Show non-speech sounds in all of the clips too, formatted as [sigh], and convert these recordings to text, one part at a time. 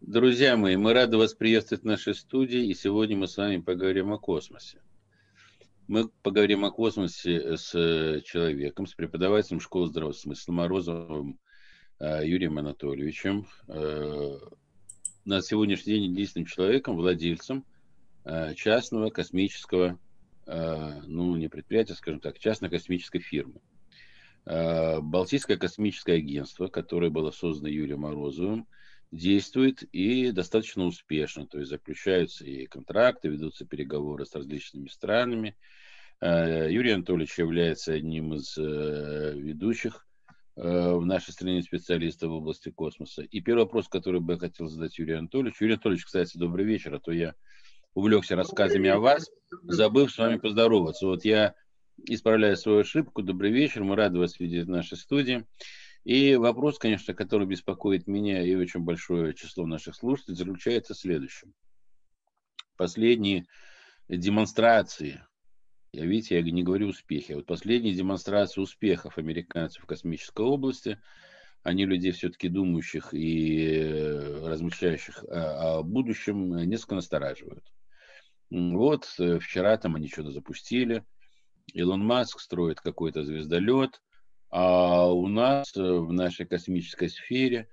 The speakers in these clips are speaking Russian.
Друзья мои, мы рады вас приветствовать в нашей студии, и сегодня мы с вами поговорим о космосе. Мы поговорим о космосе с человеком, с преподавателем школы здравого смысла Морозовым э, Юрием Анатольевичем, э, на сегодняшний день единственным человеком, владельцем э, частного космического, ну не предприятия, скажем так, частной космической фирмы. Балтийское космическое агентство, которое было создано Юрием Морозовым, действует и достаточно успешно. То есть заключаются и контракты, ведутся переговоры с различными странами. Э, Юрий Анатольевич является одним из э, ведущих э, в нашей стране специалистов в области космоса. И первый вопрос, который бы я хотел задать Юрию Анатольевичу. Юрий Анатольевич, кстати, добрый вечер, а то я увлекся рассказами о вас, забыв с вами поздороваться. Вот я исправляю свою ошибку. Добрый вечер, мы рады вас видеть в нашей студии. И вопрос, конечно, который беспокоит меня и очень большое число наших слушателей, заключается в следующем. Последние демонстрации, я видите, я не говорю успехи, а вот последние демонстрации успехов американцев в космической области, они людей все-таки думающих и э, размышляющих о, будущем несколько настораживают. Вот э, вчера там они что-то запустили, Илон Маск строит какой-то звездолет, а у нас э, в нашей космической сфере,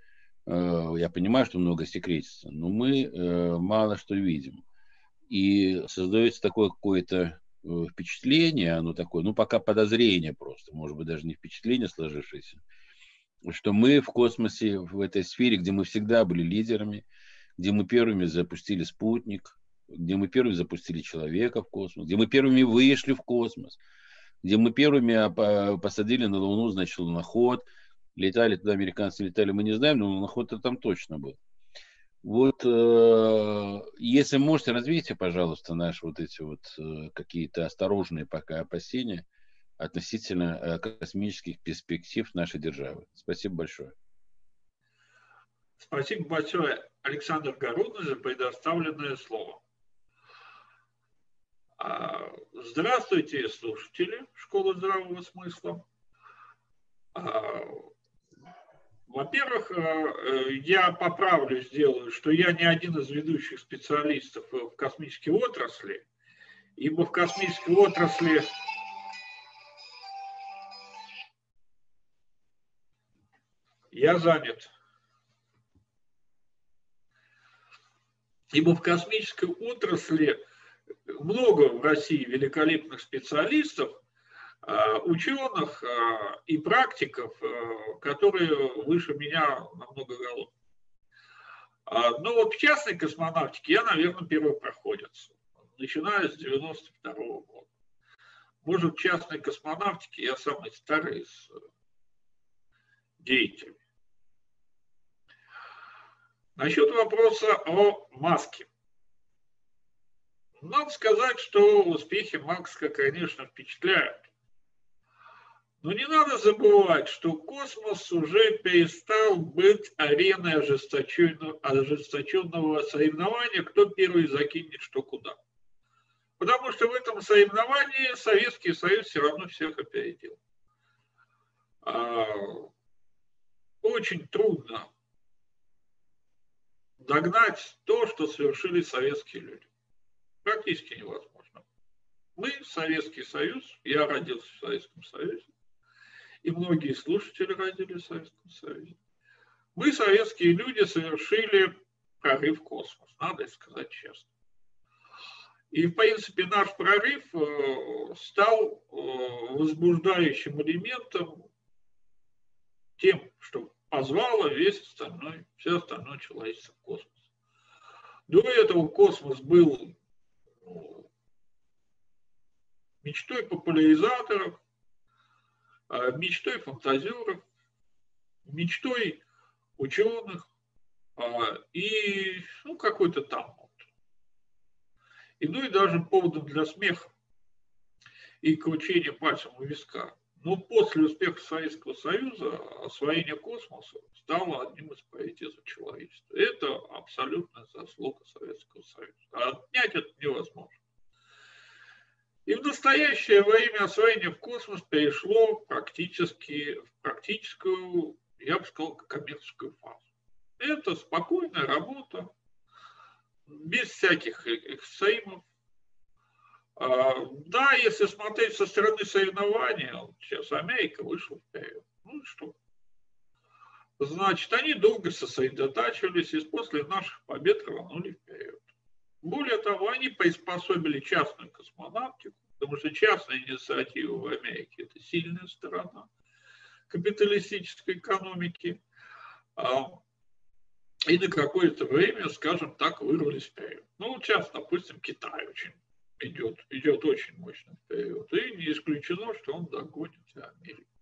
э, я понимаю, что много секретится, но мы э, мало что видим. И создается такое какое-то впечатление, оно такое, ну пока подозрение просто, может быть даже не впечатление сложившееся, что мы в космосе, в этой сфере, где мы всегда были лидерами, где мы первыми запустили спутник, где мы первыми запустили человека в космос, где мы первыми вышли в космос – где мы первыми а, посадили на Луну, значит, луноход. Летали туда американцы, летали, мы не знаем, но луноход-то там точно был. Вот, э, если можете, развейте, пожалуйста, наши вот эти вот э, какие-то осторожные пока опасения относительно э, космических перспектив нашей державы. Спасибо большое. Спасибо большое, Александр Городный, за предоставленное слово. А, здравствуйте, слушатели Школы здравого смысла. А, во-первых, а, я поправлю, сделаю, что я не один из ведущих специалистов в космической отрасли, ибо в космической отрасли я занят. Ибо в космической отрасли много в России великолепных специалистов, а, ученых а, и практиков, а, которые выше меня намного голов. Но вот в частной космонавтике я, наверное, первый проходец, начиная с 92 -го года. Может, в частной космонавтике я самый старый из деятелей. Насчет вопроса о маске. Надо сказать, что успехи Макска, конечно, впечатляют. Но не надо забывать, что космос уже перестал быть ареной ожесточенного, ожесточенного соревнования, кто первый закинет что куда. Потому что в этом соревновании Советский Союз все равно всех опередил. А, очень трудно догнать то, что совершили советские люди практически невозможно. Мы, Советский Союз, я родился в Советском Союзе, и многие слушатели родились в Советском Союзе. Мы, советские люди, совершили прорыв в космос, надо сказать честно. И, в принципе, наш прорыв э, стал э, возбуждающим элементом тем, что позвало весь остальной, все остальное человечество в космос. До этого космос был мечтой популяризаторов, а, мечтой фантазеров, мечтой ученых а, и ну, какой-то там вот. И, ну и даже поводом для смеха и кручения пальцем у виска. Но после успеха Советского Союза освоение космоса стало одним из приоритетов человечества. Это абсолютная заслуга Советского Союза. Отнять это невозможно. И в настоящее время освоение в космос перешло практически в практическую, я бы сказал, коммерческую фазу. Это спокойная работа, без всяких эксцессимов. А, да, если смотреть со стороны соревнования, сейчас Америка вышла вперед. Ну что? Значит, они долго сосредотачивались и после наших побед рванули вперед. Более того, они приспособили частную космонавтику, потому что частная инициатива в Америке – это сильная сторона капиталистической экономики. А, и на какое-то время, скажем так, вырвались вперед. Ну, сейчас, допустим, Китай очень идет, идет очень мощно вперед. И не исключено, что он догонит Америку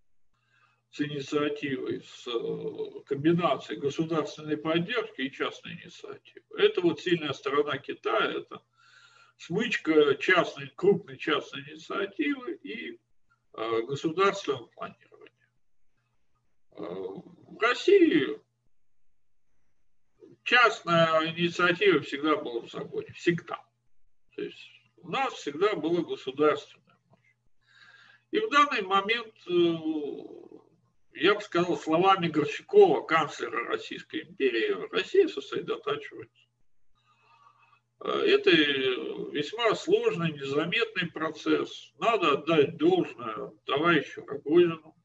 с инициативой, с э, комбинацией государственной поддержки и частной инициативы. Это вот сильная сторона Китая, это смычка частной, крупной частной инициативы и э, государственного планирования. Э, в России частная инициатива всегда была в загоне, всегда. То есть у нас всегда было государственная мощь. И в данный момент, э, я бы сказал, словами Горчакова, канцлера Российской империи, Россия сосредотачивается. Э, это весьма сложный, незаметный процесс. Надо отдать должное товарищу Рогозину,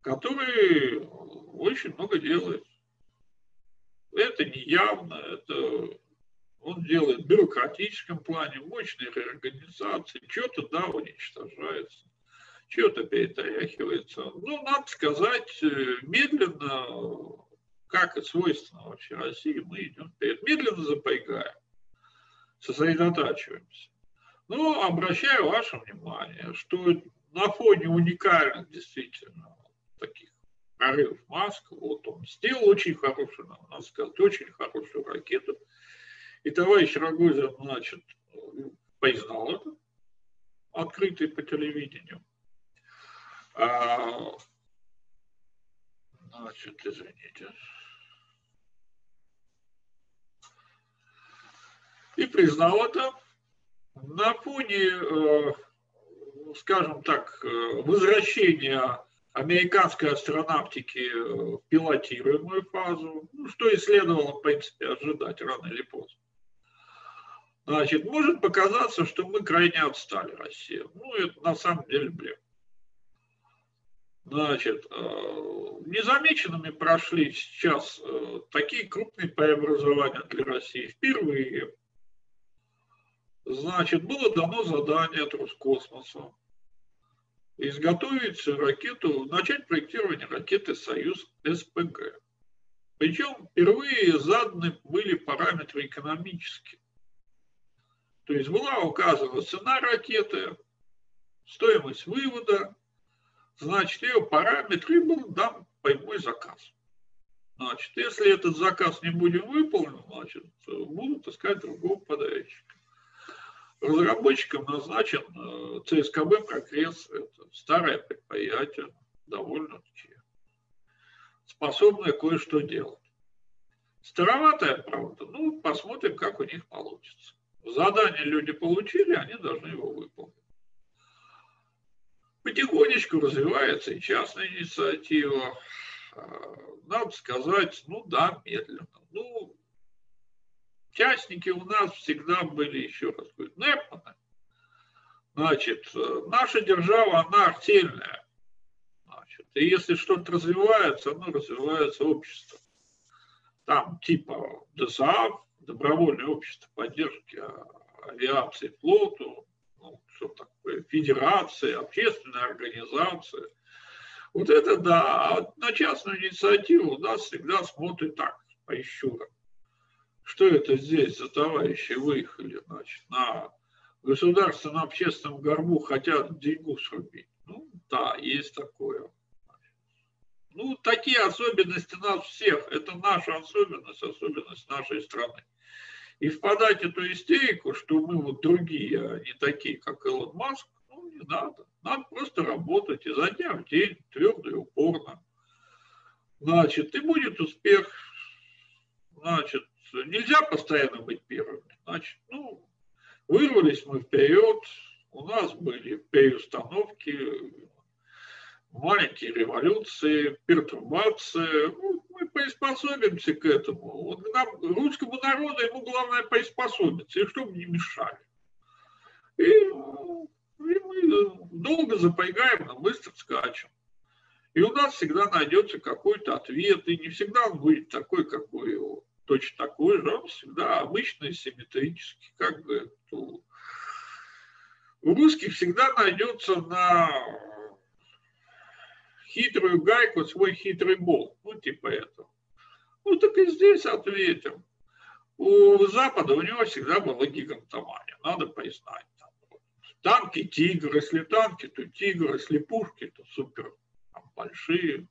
который очень много делает. Это не явно, это он делает в бюрократическом плане, мощные реорганизации, что-то, да, уничтожается, что-то перетряхивается. Ну, надо сказать, э, медленно, как и свойственно вообще России, мы идем вперед. Медленно запрягаем, сосредотачиваемся. Но обращаю ваше внимание, что на фоне уникальных действительно таких прорыв Маск, вот он сделал очень хорошую, надо сказать, очень хорошую ракету. И товарищ Рогозин, значит, признал это, открытый по телевидению. А, значит, извините. И признал это на фоне, э, скажем так, э, возвращения американской астронавтики в пилотируемую фазу, ну, что и следовало, в принципе, ожидать рано или поздно. Значит, может показаться, что мы крайне отстали, Россия. Ну, это на самом деле бред. Значит, э, незамеченными прошли сейчас э, такие крупные преобразования для России. Впервые, значит, было дано задание от Роскосмоса изготовить ракету, начать проектирование ракеты «Союз СПГ». Причем впервые заданы были параметры экономические. То есть была указана цена ракеты, стоимость вывода, значит, ее параметры был дан прямой заказ. Значит, если этот заказ не будет выполнен, значит, будут искать другого подрядчика. Разработчиком назначен э, ЦСКБ «Прогресс». Это старое предприятие, довольно-таки способное кое-что делать. Староватая, правда, ну, посмотрим, как у них получится. Задание люди получили, они должны его выполнить. Потихонечку развивается и частная инициатива. А, надо сказать, ну да, медленно. Ну, Частники у нас всегда были, еще раз говорю, Непманы. Значит, наша держава, она артельная. Значит, и если что-то развивается, оно развивается общество. Там типа ДСАФ, добровольное общество поддержки авиации флоту, ну, что такое, федерация, общественная организация. Вот это да, а на частную инициативу нас всегда смотрят так, по ищурам что это здесь за товарищи выехали, значит, на государственном общественном горбу хотят деньгу срубить. Ну, да, есть такое. Ну, такие особенности нас всех. Это наша особенность, особенность нашей страны. И впадать эту истерику, что мы вот другие, а не такие, как Илон Маск, ну, не надо. Надо просто работать изо дня в день, твердо и упорно. Значит, и будет успех. Значит, нельзя постоянно быть первыми. Значит, ну, вырвались мы вперед, у нас были переустановки, маленькие революции, пертурбации. Ну, мы приспособимся к этому. Вот нам, русскому народу, ему главное приспособиться, и чтобы не мешали. И, и мы долго запрягаем, но быстро скачем. И у нас всегда найдется какой-то ответ, и не всегда он будет такой, какой его, точно такой же, он всегда обычный, симметрический, как бы у русских всегда найдется на хитрую гайку свой хитрый болт, ну типа этого. Ну так и здесь ответим. У Запада у него всегда была гигантомания, надо признать. Танки тигр, если танки, то тигр, если пушки, то супер там, большие.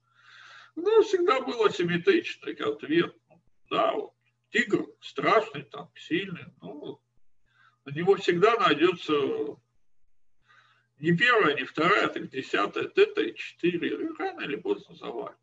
Ну, всегда был асимметричный ответ. Да, вот, тигр страшный, танк сильный, ну, на него всегда найдется не первая, не вторая, так десятая, это и четыре, рано или поздно завалит.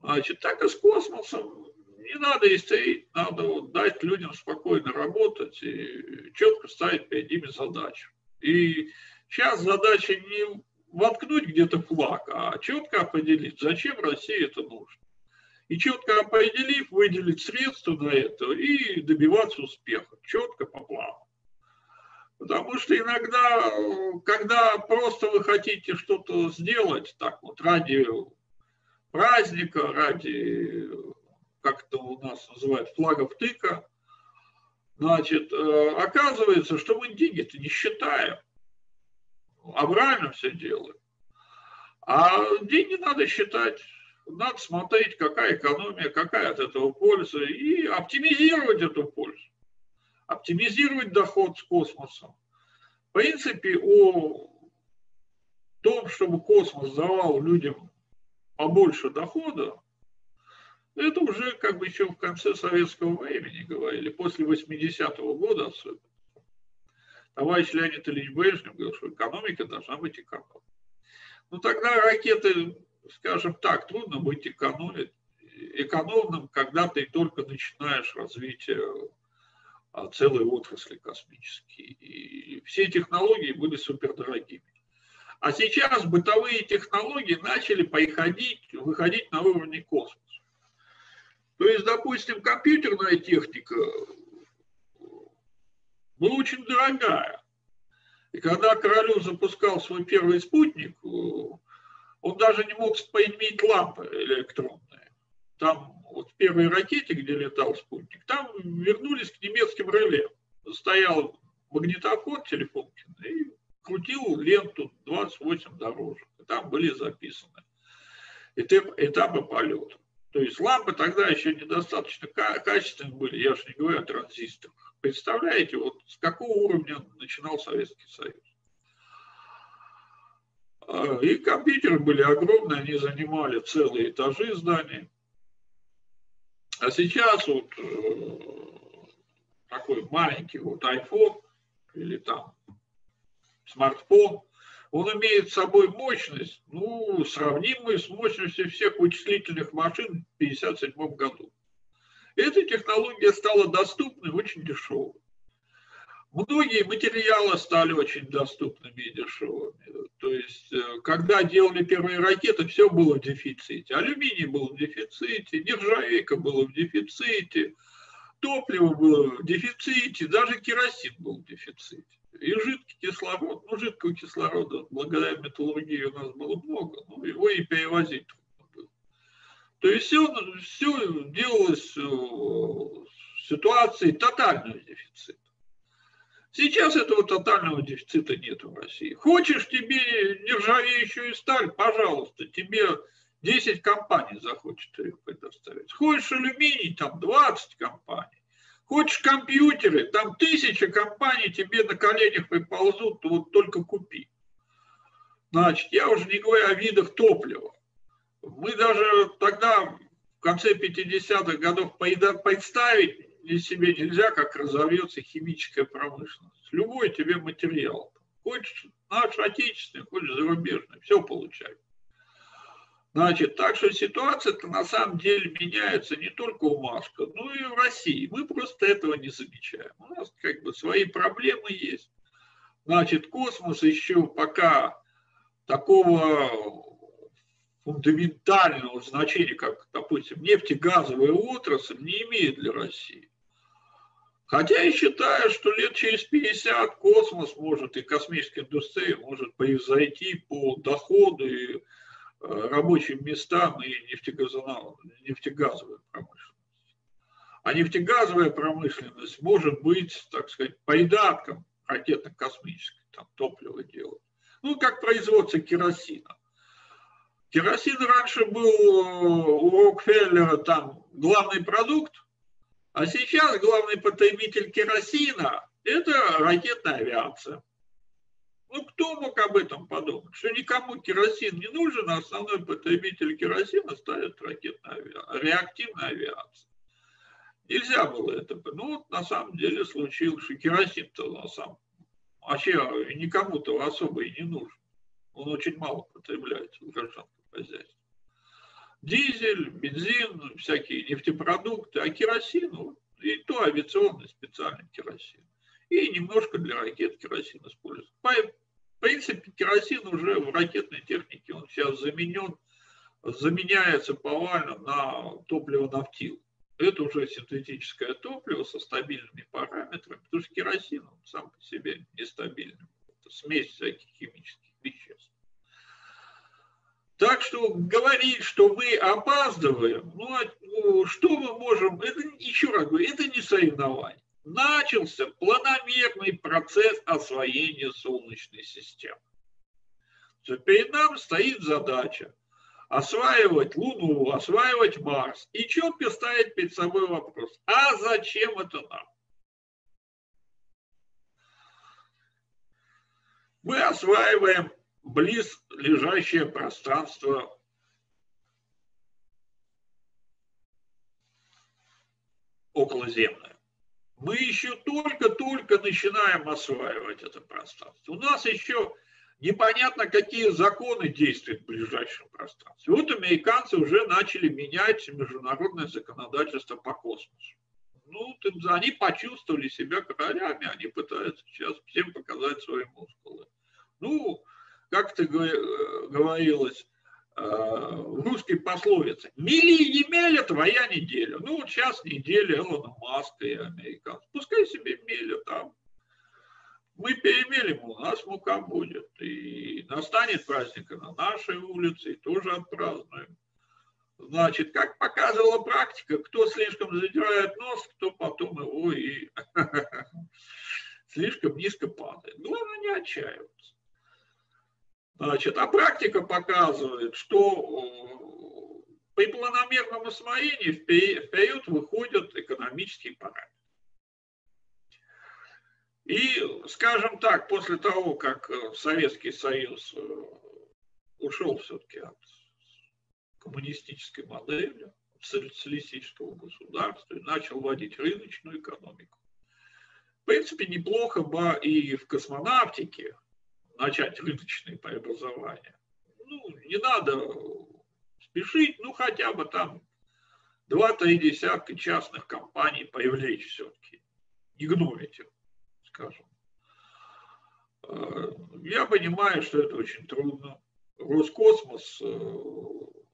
Значит, так и с космосом не надо истерить, надо вот дать людям спокойно работать и четко ставить перед ними задачу. И сейчас задача не воткнуть где-то флаг, а четко определить, зачем России это нужно. И четко определив, выделить средства на это и добиваться успеха, четко по плану. Потому что иногда, когда просто вы хотите что-то сделать, так вот, ради праздника, ради как это у нас называют, флагов тыка, значит, э, оказывается, что мы деньги-то не считаем, а правильно все делаем. А деньги надо считать, надо смотреть, какая экономия, какая от этого польза, и оптимизировать эту пользу, оптимизировать доход с космосом. В принципе, о том, чтобы космос давал людям побольше дохода, это уже как бы еще в конце советского времени говорили, после 80-го года особенно. Товарищ Леонид Ильич Брежнев говорил, что экономика должна быть экономной. Ну тогда ракеты, скажем так, трудно быть экономным, экономным, когда ты только начинаешь развитие а, целой отрасли космической. И все технологии были супердорогими. А сейчас бытовые технологии начали приходить, выходить на уровне космоса. То есть, допустим, компьютерная техника была очень дорогая. И когда Королев запускал свой первый спутник, он даже не мог поиметь лампы электронные. Там вот в первой ракете, где летал спутник, там вернулись к немецким реле. Стоял магнитофон телефонкин и крутил ленту 28 дорожек. Там были записаны этапы полета. То есть лампы тогда еще недостаточно качественные были, я же не говорю о транзисторах. Представляете, вот с какого уровня начинал Советский Союз. А, и компьютеры были огромные, они занимали целые этажи зданий. А сейчас вот э, такой маленький вот iPhone или там смартфон – он имеет с собой мощность, ну, сравнимую с мощностью всех вычислительных машин в 1957 году. Эта технология стала доступной, очень дешевой. Многие материалы стали очень доступными и дешевыми. То есть, э, когда делали первые ракеты, все было в дефиците. Алюминий был в дефиците, нержавейка была в дефиците, топливо было в дефиците, даже керосин был в дефиците и жидкий кислород, ну, жидкого кислорода, благодаря металлургии у нас было много, но его и перевозить трудно было. То есть все, все делалось в ситуации тотального дефицита. Сейчас этого тотального дефицита нет в России. Хочешь тебе нержавеющую сталь, пожалуйста, тебе 10 компаний захочет ее предоставить. Хочешь алюминий, там 20 компаний. Хочешь компьютеры, там тысяча компаний тебе на коленях приползут, вот только купи. Значит, я уже не говорю о видах топлива. Мы даже тогда, в конце 50-х годов, представить себе нельзя, как разовьется химическая промышленность. Любой тебе материал. Хочешь наш отечественный, хочешь зарубежный, все получай. Значит, так что ситуация-то на самом деле меняется не только у Маска, но и в России. Мы просто этого не замечаем. У нас как бы свои проблемы есть. Значит, космос еще пока такого фундаментального значения, как, допустим, нефтегазовая отрасль, не имеет для России. Хотя я считаю, что лет через 50 космос может и космическая индустрия может превзойти по доходу и э, рабочим местам и нефтегазовую промышленность. А нефтегазовая промышленность может быть, так сказать, придатком ракетно-космической, там топливо делать. Ну, как производство керосина. Керосин раньше был у Рокфеллера там главный продукт, а сейчас главный потребитель керосина – это ракетная авиация. Ну, кто мог об этом подумать? Что никому керосин не нужен, а основной потребитель керосина ставит ракетная авиация, реактивная авиация. Нельзя было это. Ну, вот на самом деле случилось, что керосин-то на самом вообще никому-то особо и не нужен. Он очень мало потребляется в гражданском хозяйстве дизель, бензин, всякие нефтепродукты, а керосин, и то авиационный специальный керосин. И немножко для ракет керосин используется. В принципе, керосин уже в ракетной технике, он сейчас заменен, заменяется повально на топливо нафтил. Это уже синтетическое топливо со стабильными параметрами, потому что керосин он сам по себе нестабильный. Это смесь всяких химических веществ. Так что говорить, что мы опаздываем, ну, а, что мы можем, это, еще раз говорю, это не соревнование. Начался планомерный процесс освоения Солнечной системы. Перед нами стоит задача осваивать Луну, осваивать Марс. И четко ставить перед собой вопрос, а зачем это нам? Мы осваиваем близ лежащее пространство околоземное. Мы еще только-только начинаем осваивать это пространство. У нас еще непонятно, какие законы действуют в ближайшем пространстве. Вот американцы уже начали менять международное законодательство по космосу. Ну, они почувствовали себя королями, они пытаются сейчас всем показать свои мускулы. Ну, как ты э, говорилось э, в русской пословице, мели не мели, твоя неделя. Ну, вот сейчас неделя Элона Маска и американцев. Пускай себе мелят там. Мы перемелим, у нас мука будет. И настанет праздник на нашей улице, и тоже отпразднуем. Значит, как показывала практика, кто слишком задирает нос, кто потом его и [laughs] слишком низко падает. Главное не отчаиваться. Значит, а практика показывает, что э, при планомерном освоении вперед выходят экономические параметры. И, скажем так, после того, как э, Советский Союз э, ушел все-таки от коммунистической модели, социалистического государства и начал вводить рыночную экономику. В принципе, неплохо бы и в космонавтике начать рыночные преобразования. Ну, не надо спешить, ну, хотя бы там два-три десятка частных компаний привлечь все-таки. Не их, скажем. Э, я понимаю, что это очень трудно. Роскосмос, э,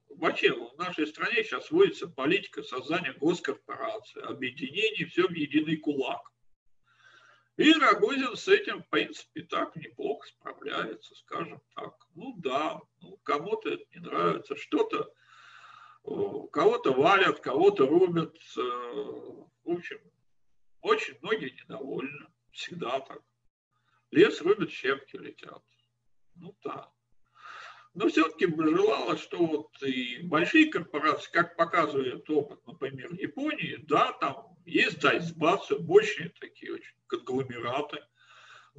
вообще в нашей стране сейчас вводится политика создания госкорпорации, объединений, все в единый кулак. И Рогозин с этим, в принципе, так неплохо справляется, скажем так. Ну да, ну, кому-то это не нравится, что-то, кого-то валят, кого-то рубят. Э, в общем, очень многие недовольны, всегда так. Лес рубят, щепки летят. Ну да. Но все-таки бы желала, что вот и большие корпорации, как показывает опыт, например, Японии, да, там есть дайсбасы, мощные такие очень конгломераты.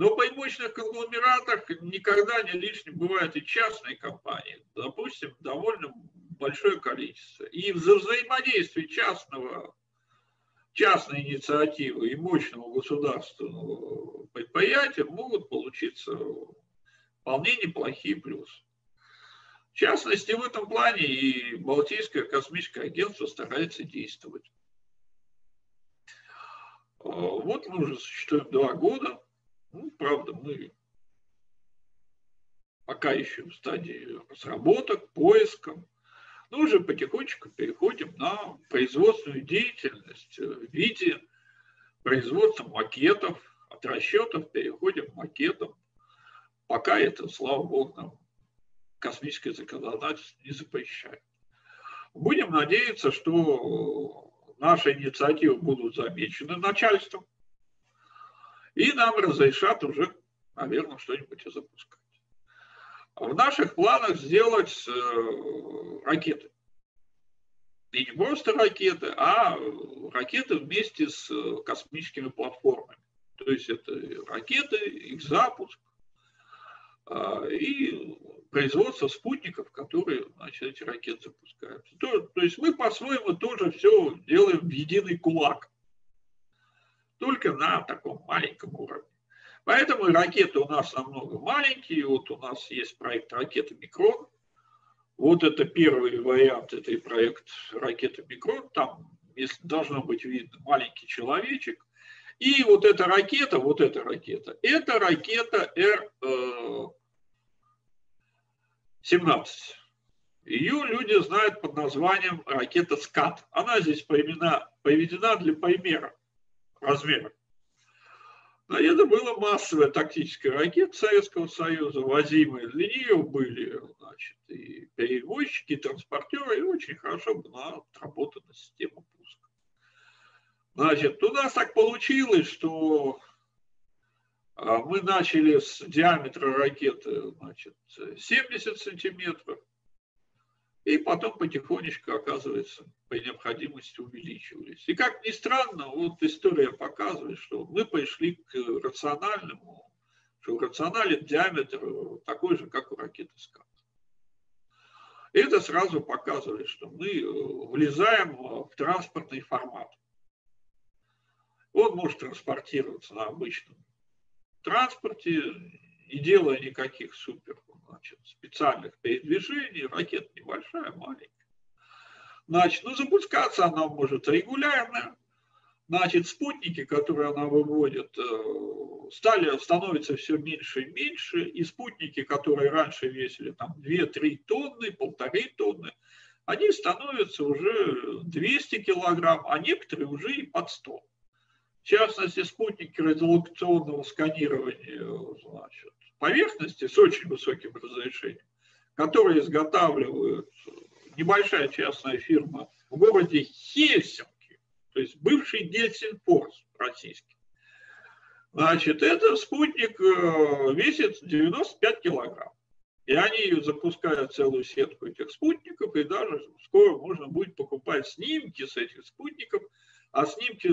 Но при мощных конгломератах никогда не лишним бывают и частные компании. Допустим, довольно большое количество. И за взаимодействие частного, частной инициативы и мощного государственного предприятия могут получиться вполне неплохие плюсы. В частности, в этом плане и Балтийское космическое агентство старается действовать. А, вот мы уже существуем два года. Ну, правда, мы пока еще в стадии разработок, поиском. Но уже потихонечку переходим на производственную деятельность в виде производства макетов, от расчетов переходим к макетам. Пока это, слава богу, нам космическое законодательство не запрещает. Будем надеяться, что наши инициативы будут замечены начальством, и нам разрешат уже, наверное, что-нибудь и запускать. В наших планах сделать э, ракеты. И не просто ракеты, а ракеты вместе с э, космическими платформами. То есть это ракеты, их запуск а, и производство спутников, которые значит, эти ракеты запускаются. То, то есть мы по-своему тоже все делаем в единый кулак. Только на таком маленьком уровне. Поэтому и ракеты у нас намного маленькие. Вот у нас есть проект ракеты «Микрон». Вот это первый вариант, это проект ракеты «Микрон». Там если должно быть видно маленький человечек. И вот эта ракета, вот эта ракета, это ракета Р-17. Э, Ее люди знают под названием ракета «Скат». Она здесь поведена, поведена для примера размера. Но это была массовая тактическая ракета Советского Союза, возимые для нее были значит, и перевозчики, и транспортеры, и очень хорошо была отработана система пуска. Значит, у нас так получилось, что а, мы начали с диаметра ракеты значит, 70 сантиметров, и потом потихонечку, оказывается, по необходимости увеличивались. И как ни странно, вот история показывает, что мы пришли к рациональному, что рационален диаметр такой же, как у ракеты «Скат». Это сразу показывает, что мы э, влезаем в транспортный формат. Он может транспортироваться на обычном транспорте, не делая никаких супер значит, специальных передвижений, ракета небольшая, маленькая. Значит, ну, запускаться она может регулярно. Значит, спутники, которые она выводит, э, стали, становятся все меньше и меньше. И спутники, которые раньше весили там 2-3 тонны, полторы тонны, они становятся уже 200 килограмм, а некоторые уже и под 100. В частности, спутники радиолокационного сканирования значит, поверхности с очень высоким разрешением, которые изготавливают небольшая частная фирма в городе Хельсинки, то есть бывший Гельсинфорс российский. Значит, этот спутник э, весит 95 килограмм. И они запускают целую сетку этих спутников, и даже скоро можно будет покупать снимки с этих спутников, а снимки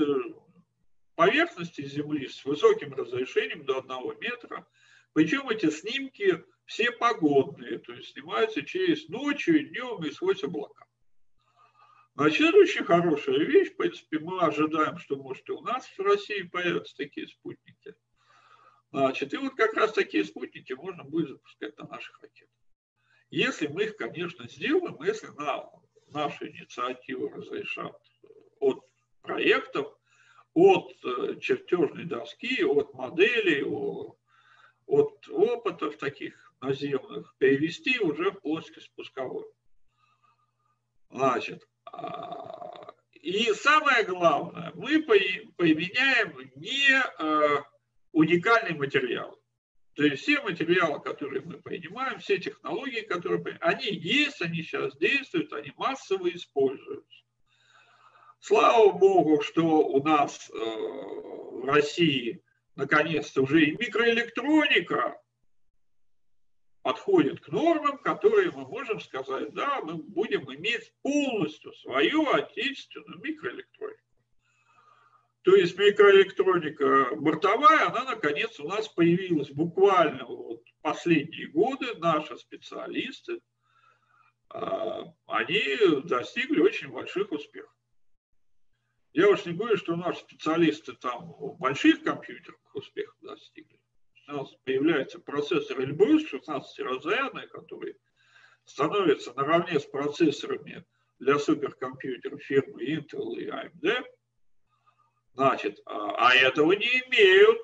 поверхности Земли с высоким разрешением до одного метра. Причем эти снимки все погодные, то есть снимаются через ночью днем и сквозь облака. Значит, очень хорошая вещь. В принципе, мы ожидаем, что, может, и у нас в России появятся такие спутники. Значит, и вот как раз такие спутники можно будет запускать на наших ракетах. Если мы их, конечно, сделаем, если на наши инициативы разрешат от проектов, от э, чертежной доски, от моделей, от опытов таких наземных, перевести уже в плоскость пусковую. Значит, а, и самое главное, мы применяем не э, уникальный материал. То есть все материалы, которые мы принимаем, все технологии, которые они есть, они сейчас действуют, они массово используются. Слава богу, что у нас э, в России наконец-то уже и микроэлектроника подходит к нормам, которые мы можем сказать, да, мы будем иметь полностью свою отечественную микроэлектронику. То есть микроэлектроника бортовая, она наконец у нас появилась буквально вот последние годы. Наши специалисты, а, они достигли очень больших успехов. Я уж не говорю, что наши специалисты там в больших компьютерах успехов достигли. У нас появляется процессор Эльбрус 16-разрядный, который становится наравне с процессорами для суперкомпьютеров фирмы Intel и AMD. Значит, а, а этого не имеют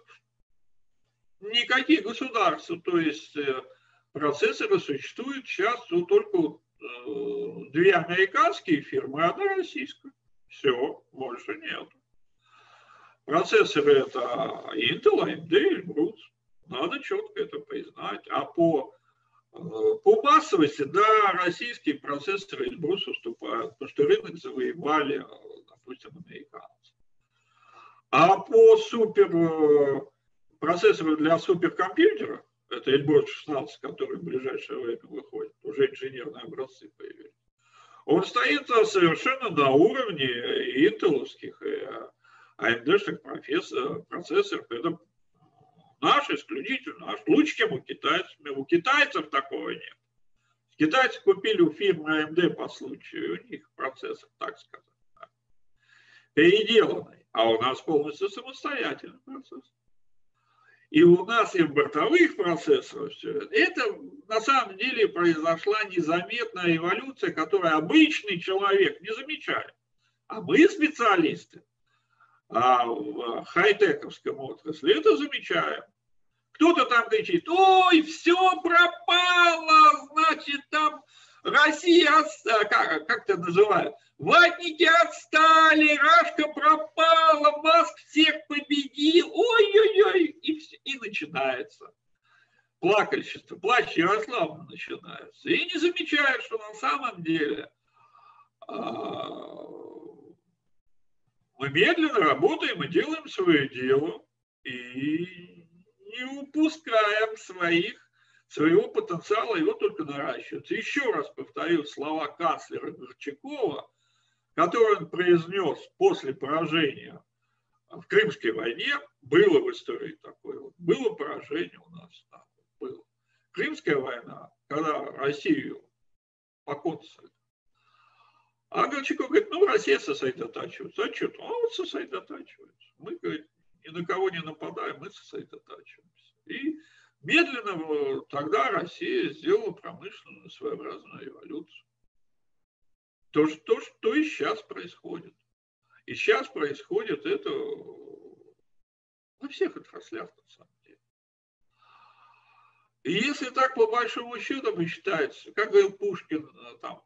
никакие государства. То есть э, процессоры существуют сейчас ну, только э, две американские фирмы, одна российская. Все, больше нет. Процессоры это Intel, AMD, Elbrus. Надо четко это признать. А по, э, по массовости, да, российские процессоры Эльбрус уступают, потому что рынок завоевали, допустим, американцы. А по супер э, процессору для суперкомпьютера, это Эльбрус 16, который в ближайшее время выходит, уже инженерные образцы появились, он стоит совершенно на уровне интеловских и AMD-шных процессоров. Это наш исключительно, наш чем у китайцев. У китайцев такого нет. Китайцы купили у фирмы AMD по случаю, у них процессор, так сказать, переделанный, а у нас полностью самостоятельный процессор. И у нас и в бортовых процессорах все это. Это на самом деле произошла незаметная эволюция, которую обычный человек не замечает. А мы, специалисты, а в хай-тековском отрасли это замечаем. Кто-то там кричит, ой, все пропало, значит, там Россия, как, как это называют, ватники отстали, Рашка пропала, Маск всех победил, ой-ой-ой, и, и начинается. Плакальщество, плач Ярославна начинается. И не замечают, что на самом деле а, мы медленно работаем и делаем свое дело, и не упускаем своих своего потенциала, его только наращивается. Еще раз повторю слова канцлера Горчакова, которые он произнес после поражения в Крымской войне. Было в истории такое. Вот, было поражение у нас. Да, было. Крымская война, когда Россию покончили. А Горчаков говорит, ну, Россия сосредотачивается. А что? А вот сосредотачивается. Мы, говорит, ни на кого не нападаем, мы сосредотачиваемся. И Медленно тогда Россия сделала промышленную своеобразную революцию. То, что, что и сейчас происходит. И сейчас происходит это во всех отраслях, на самом деле. И если так по большому счету посчитается, как говорил Пушкин, там,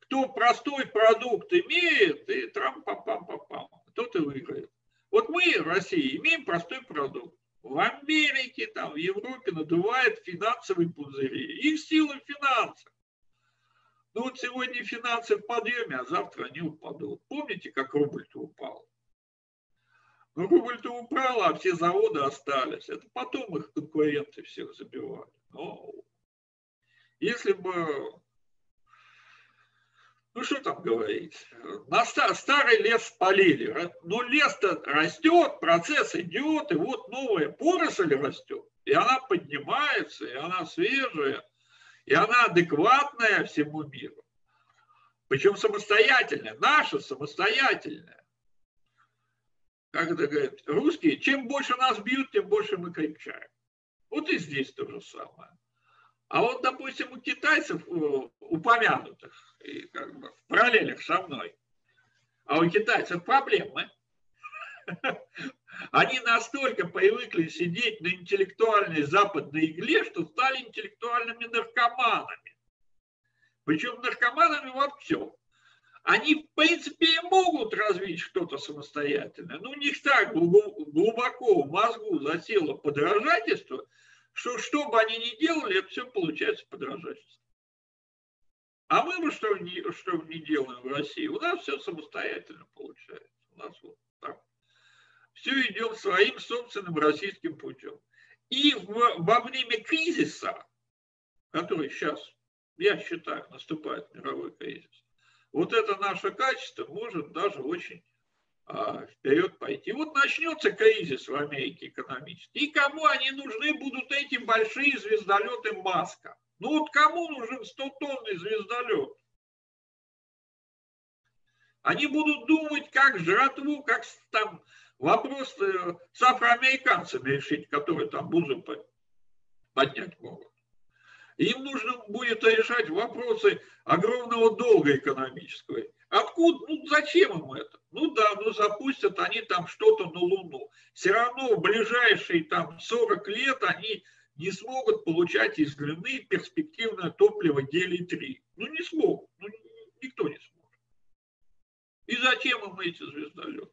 кто простой продукт имеет, и трам-пам-пам-пам, тот и выиграет. Вот мы, Россия, имеем простой продукт в Америке, там, в Европе надувает финансовые пузыри. Их сила в финансах. Ну вот сегодня финансы в подъеме, а завтра они упадут. Помните, как рубль-то упал? Ну, рубль-то упал, а все заводы остались. Это потом их конкуренты всех забивали. Но если бы ну что там говорить, на старый лес спалили. Но лес-то растет, процесс идет, и вот новая поросль растет. И она поднимается, и она свежая, и она адекватная всему миру. Причем самостоятельная, наша самостоятельная. Как это говорят русские, чем больше нас бьют, тем больше мы крепчаем. Вот и здесь то же самое. А вот, допустим, у китайцев упомянутых, и как бы в параллелях со мной, а у китайцев проблемы. [laughs] Они настолько привыкли сидеть на интеллектуальной западной игле, что стали интеллектуальными наркоманами. Причем наркоманами во всем. Они, в принципе, и могут развить что-то самостоятельное, но у них так глубоко в мозгу засело подражательство – что что бы они ни делали, это все получается подражательство. А мы бы что не, что не делаем в России? У нас все самостоятельно получается. У нас вот так. Все идет своим собственным российским путем. И в, во время кризиса, который сейчас, я считаю, наступает мировой кризис, вот это наше качество может даже очень вперед пойти. Вот начнется кризис в Америке экономический. И кому они нужны будут эти большие звездолеты Маска? Ну вот кому нужен 100-тонный звездолет? Они будут думать, как жратву, как там вопрос э, с афроамериканцами решить, которые там бузы поднять могут. Им нужно будет решать вопросы огромного долга экономического. Откуда, ну зачем им это? Ну да, ну запустят они там что-то на Луну. Все равно в ближайшие там 40 лет они не смогут получать из Луны перспективное топливо гелий-3. Ну, не смогут. Ну, никто не сможет. И зачем им эти звездолеты?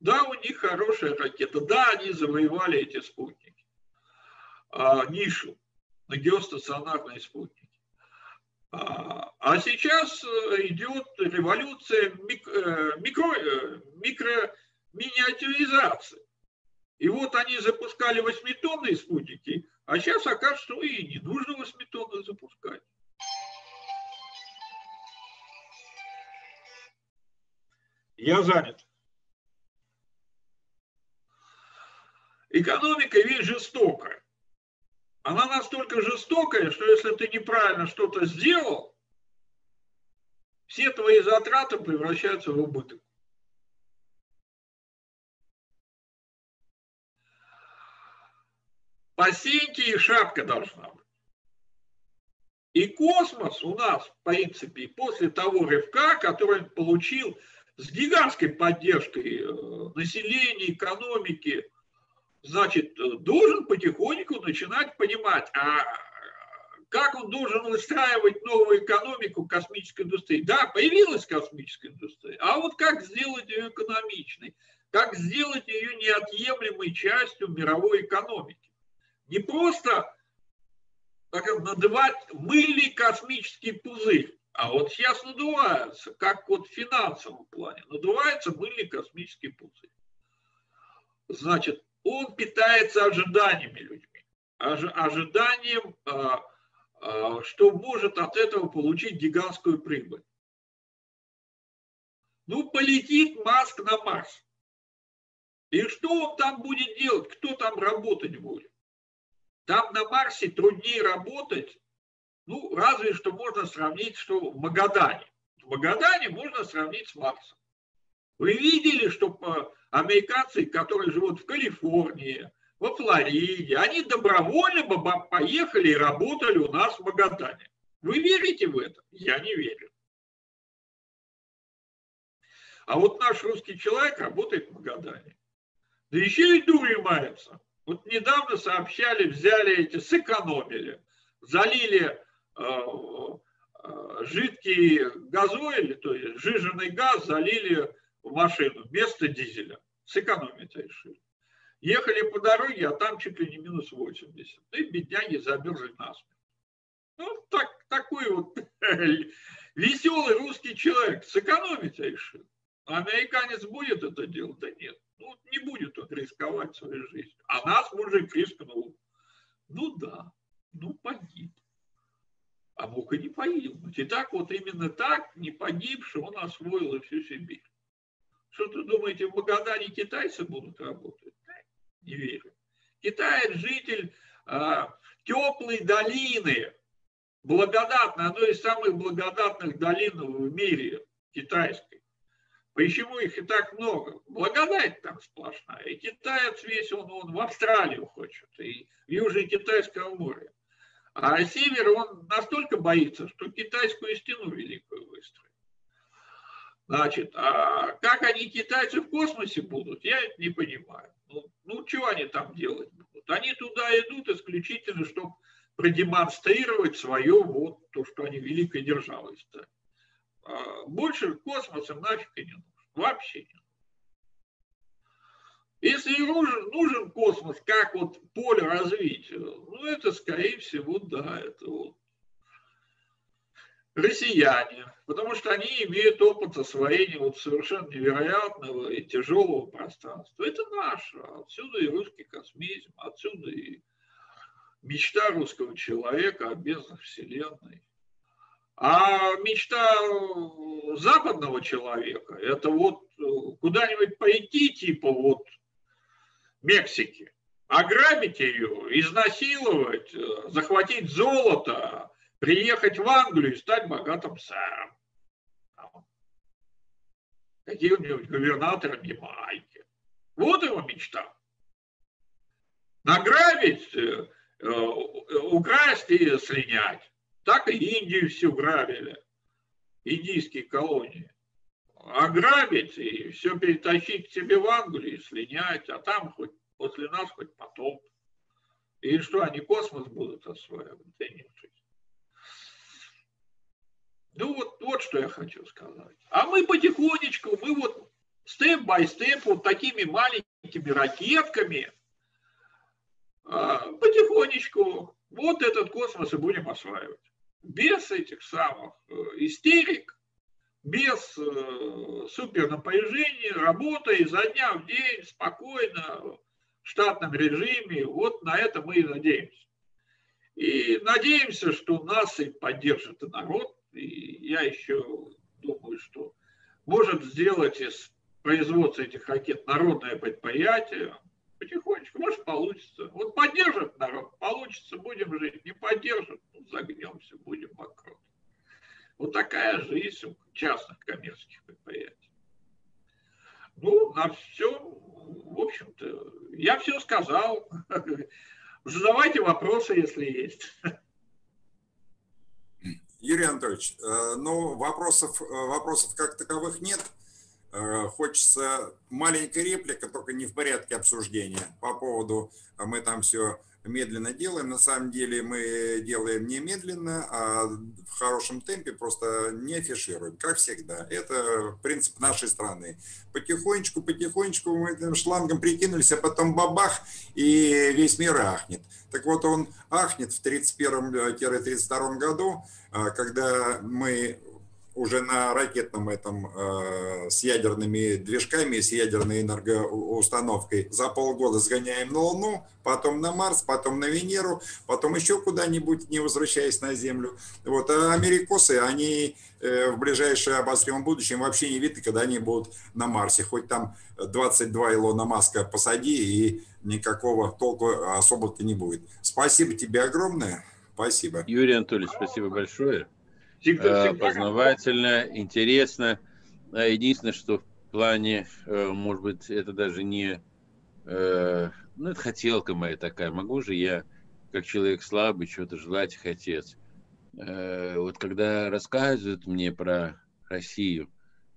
Да, у них хорошая ракета. Да, они завоевали эти спутники. А, нишу на геостационарные спутники. А, сейчас э, идет революция микро, микро, э, микро миниатюризации. И вот они запускали восьмитонные спутники, а сейчас окажется, что и не нужно восьмитонных запускать. Я занят. Экономика вещь жестокая. Она настолько жестокая, что если ты неправильно что-то сделал, все твои затраты превращаются в убыток. Посейте и шапка должна быть. И космос у нас, в принципе, после того рывка, который получил с гигантской поддержкой э, населения, экономики, значит, должен потихоньку начинать понимать, а как он должен выстраивать новую экономику космической индустрии. Да, появилась космическая индустрия, а вот как сделать ее экономичной, как сделать ее неотъемлемой частью мировой экономики не просто так, надувать мыльный космический пузырь, а вот сейчас надувается, как вот в финансовом плане, надувается мыльный космический пузырь. Значит, он питается ожиданиями людьми, ожиданием, а, а, что может от этого получить гигантскую прибыль. Ну, полетит Маск на Марс. И что он там будет делать? Кто там работать будет? Там на Марсе труднее работать, ну, разве что можно сравнить, что в Магадане. В Магадане можно сравнить с Марсом. Вы видели, что американцы, которые живут в Калифорнии, во Флориде, они добровольно бы поехали и работали у нас в Магадане. Вы верите в это? Я не верю. А вот наш русский человек работает в Магадане. Да еще и дурью мается. Вот недавно сообщали, взяли эти, сэкономили, залили э, э, жидкий газоиль, то есть жиженый газ залили машину вместо дизеля. Сэкономить решили. Ехали по дороге, а там чуть ли не минус 80. Ну и бедняги замерзли насмерть. Ну, так, такой вот [laughs] веселый русский человек сэкономить решил. Американец будет это делать? Да нет. Ну, не будет он рисковать своей жизнью. А нас мужик рискнул. Ну да, ну погиб. А мог и не погибнуть. И так вот именно так, не погибший, он освоил и всю Сибирь. Что ты думаете, в Магадане китайцы будут работать? Не верю. Китай житель а, теплой долины, благодатной, одной из самых благодатных долин в мире, китайской. Почему их и так много? Благодать там сплошная. И китаец весь, он, он в Австралию хочет, и в Южное Китайское море. А север он настолько боится, что китайскую стену великую выстроит. Значит, а как они китайцы в космосе будут, я это не понимаю. Ну, ну что они там делать будут? Они туда идут исключительно, чтобы продемонстрировать свое, вот то, что они великой державой стали. А, больше космосом нафиг и не нужен. Вообще не нужен. Если нужен, нужен космос, как вот поле развития, ну это скорее всего, да, это вот россияне, потому что они имеют опыт освоения вот совершенно невероятного и тяжелого пространства. Это наше, отсюда и русский космизм, отсюда и мечта русского человека о безднах Вселенной. А мечта западного человека – это вот э, куда-нибудь пойти, типа вот Мексики, ограбить ее, изнасиловать, э, захватить золото, приехать в Англию и стать богатым сэром. Какие-нибудь губернатором Ямайки. Вот его мечта. Награбить, э, украсть и слинять. Так и Индию всю грабили, индийские колонии. Ограбить и все перетащить к себе в Англию, слинять, а там хоть после нас хоть потоп. И что, они космос будут осваивать? Да нет. Ну вот, вот что я хочу сказать. А мы потихонечку, мы вот степ-бай-степ, вот такими маленькими ракетками, а, потихонечку вот этот космос и будем осваивать. Без этих самых э, истерик, без э, супернапряжения, работа изо дня в день, спокойно, в штатном режиме. Вот на это мы и надеемся. И надеемся, что нас и поддержит и народ, и я еще думаю, что может сделать из производства этих ракет народное предприятие, потихонечку, может получится. Вот поддержит народ, получится, будем жить. Не поддержит, ну, загнемся, будем банкрот. Вот такая жизнь частных коммерческих предприятий. Ну, на все, в общем-то, я все сказал. [laughs] Задавайте вопросы, если есть. Юрий Анатольевич, э, ну, вопросов, э, вопросов как таковых нет. Э, хочется маленькая реплика, только не в порядке обсуждения по поводу, мы там все медленно делаем. На самом деле мы делаем не медленно, а в хорошем темпе, просто не афишируем, как всегда. Это принцип нашей страны. Потихонечку, потихонечку мы этим шлангом прикинулись, а потом бабах, и весь мир ахнет. Так вот, он ахнет в 1931-1932 году, а, когда мы уже на ракетном этом э, с ядерными движками, с ядерной энергоустановкой за полгода сгоняем на Луну, потом на Марс, потом на Венеру, потом еще куда-нибудь, не возвращаясь на Землю. Вот. А америкосы, они э, в ближайшее обозримом будущем вообще не видны, когда они будут на Марсе. Хоть там 22 Илона Маска посади, и никакого толку особо-то не будет. Спасибо тебе огромное. Спасибо. Юрий Анатольевич, спасибо большое. Э, познавательно, интересно. А единственное, что в плане, э, может быть, это даже не... Э, ну, это хотелка моя такая. Могу же я, как человек слабый, что-то желать и хотеть. Вот когда рассказывают мне про Россию,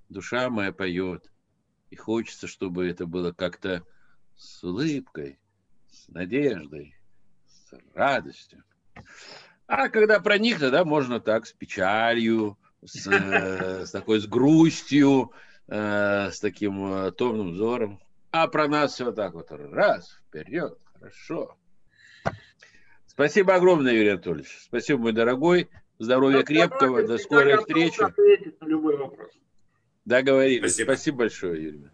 душа моя поет. И хочется, чтобы это было как-то с улыбкой, с надеждой, с радостью. А когда проникнуть, да, можно так, с печалью, с, э, [laughs] с такой, с грустью, э, с таким э, томным взором. А про нас все так вот, раз, вперед, хорошо. Спасибо огромное, Юрий Анатольевич. Спасибо, мой дорогой. Здоровья крепкого, до скорой встречи. Договорились. Спасибо. Спасибо большое, Юрий.